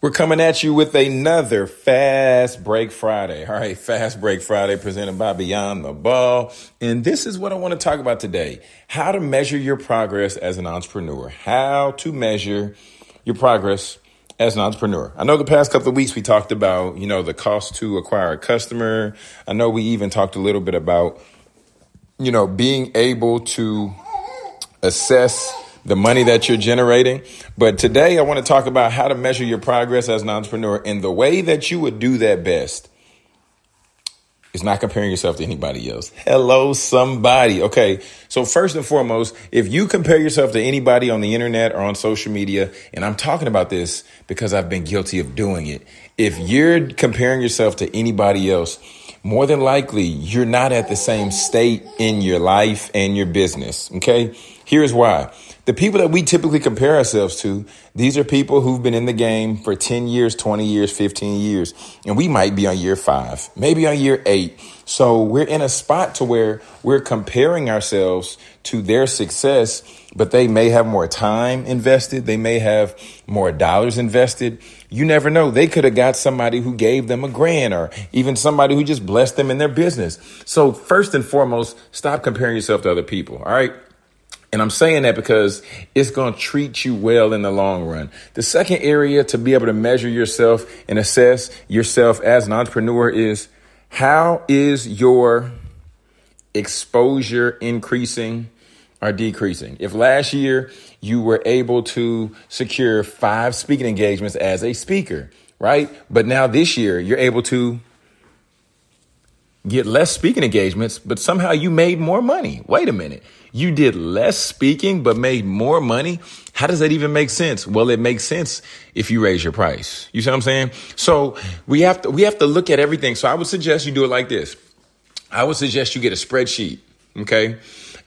We're coming at you with another Fast Break Friday. All right, Fast Break Friday presented by Beyond the Ball. And this is what I want to talk about today how to measure your progress as an entrepreneur. How to measure your progress as an entrepreneur. I know the past couple of weeks we talked about, you know, the cost to acquire a customer. I know we even talked a little bit about, you know, being able to assess the money that you're generating. But today I want to talk about how to measure your progress as an entrepreneur. And the way that you would do that best is not comparing yourself to anybody else. Hello, somebody. Okay. So first and foremost, if you compare yourself to anybody on the internet or on social media, and I'm talking about this because I've been guilty of doing it. If you're comparing yourself to anybody else, more than likely you're not at the same state in your life and your business. Okay. Here's why. The people that we typically compare ourselves to, these are people who've been in the game for 10 years, 20 years, 15 years, and we might be on year five, maybe on year eight. So we're in a spot to where we're comparing ourselves to their success, but they may have more time invested. They may have more dollars invested. You never know. They could have got somebody who gave them a grant or even somebody who just blessed them in their business. So first and foremost, stop comparing yourself to other people. All right. And I'm saying that because it's going to treat you well in the long run. The second area to be able to measure yourself and assess yourself as an entrepreneur is how is your exposure increasing or decreasing? If last year you were able to secure five speaking engagements as a speaker, right? But now this year you're able to get less speaking engagements, but somehow you made more money. Wait a minute. You did less speaking, but made more money. How does that even make sense? Well, it makes sense if you raise your price. You see what I'm saying? So we have to, we have to look at everything. So I would suggest you do it like this. I would suggest you get a spreadsheet. Okay.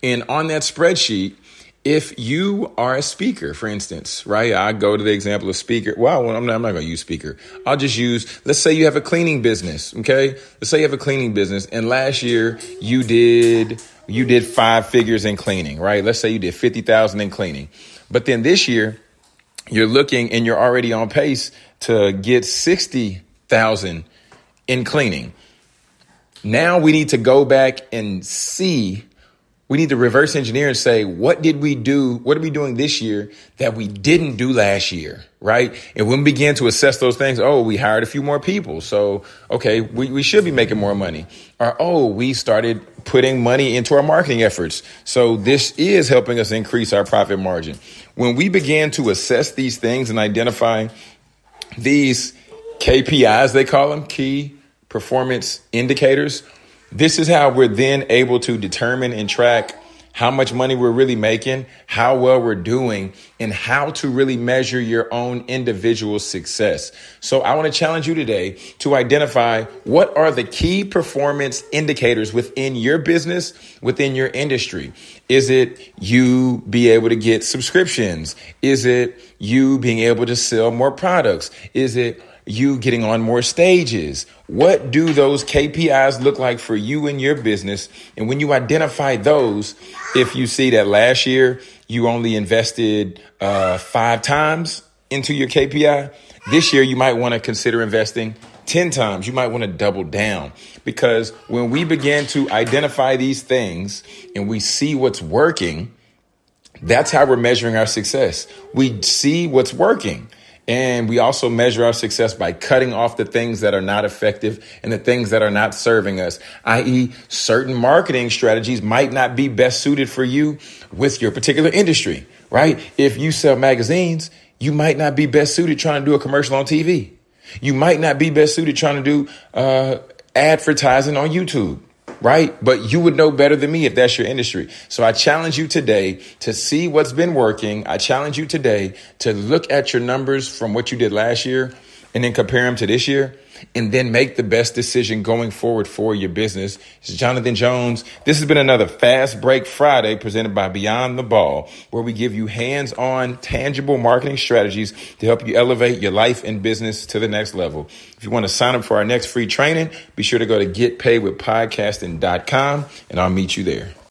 And on that spreadsheet, if you are a speaker, for instance, right? I go to the example of speaker. Well, I'm not, I'm not going to use speaker. I'll just use, let's say you have a cleaning business. Okay. Let's say you have a cleaning business and last year you did, you did five figures in cleaning, right? Let's say you did 50,000 in cleaning. But then this year you're looking and you're already on pace to get 60,000 in cleaning. Now we need to go back and see we need to reverse engineer and say, what did we do? What are we doing this year that we didn't do last year? Right. And when we begin to assess those things, oh, we hired a few more people. So, okay, we, we should be making more money. Or, oh, we started putting money into our marketing efforts. So this is helping us increase our profit margin. When we begin to assess these things and identify these KPIs, they call them key performance indicators, this is how we're then able to determine and track how much money we're really making, how well we're doing, and how to really measure your own individual success. So I want to challenge you today to identify what are the key performance indicators within your business, within your industry. Is it you be able to get subscriptions? Is it you being able to sell more products? Is it you getting on more stages? What do those KPIs look like for you and your business? And when you identify those, if you see that last year you only invested uh, five times into your KPI, this year you might want to consider investing 10 times. You might want to double down because when we begin to identify these things and we see what's working, that's how we're measuring our success. We see what's working. And we also measure our success by cutting off the things that are not effective and the things that are not serving us, i.e., certain marketing strategies might not be best suited for you with your particular industry, right? If you sell magazines, you might not be best suited trying to do a commercial on TV. You might not be best suited trying to do uh, advertising on YouTube right? But you would know better than me if that's your industry. So I challenge you today to see what's been working. I challenge you today to look at your numbers from what you did last year and then compare them to this year and then make the best decision going forward for your business. It's Jonathan Jones. This has been another Fast Break Friday presented by Beyond the Ball, where we give you hands on, tangible marketing strategies to help you elevate your life and business to the next level. If you want to sign up for our next free training, be sure to go to getpaidwithpodcasting.com and I'll meet you there.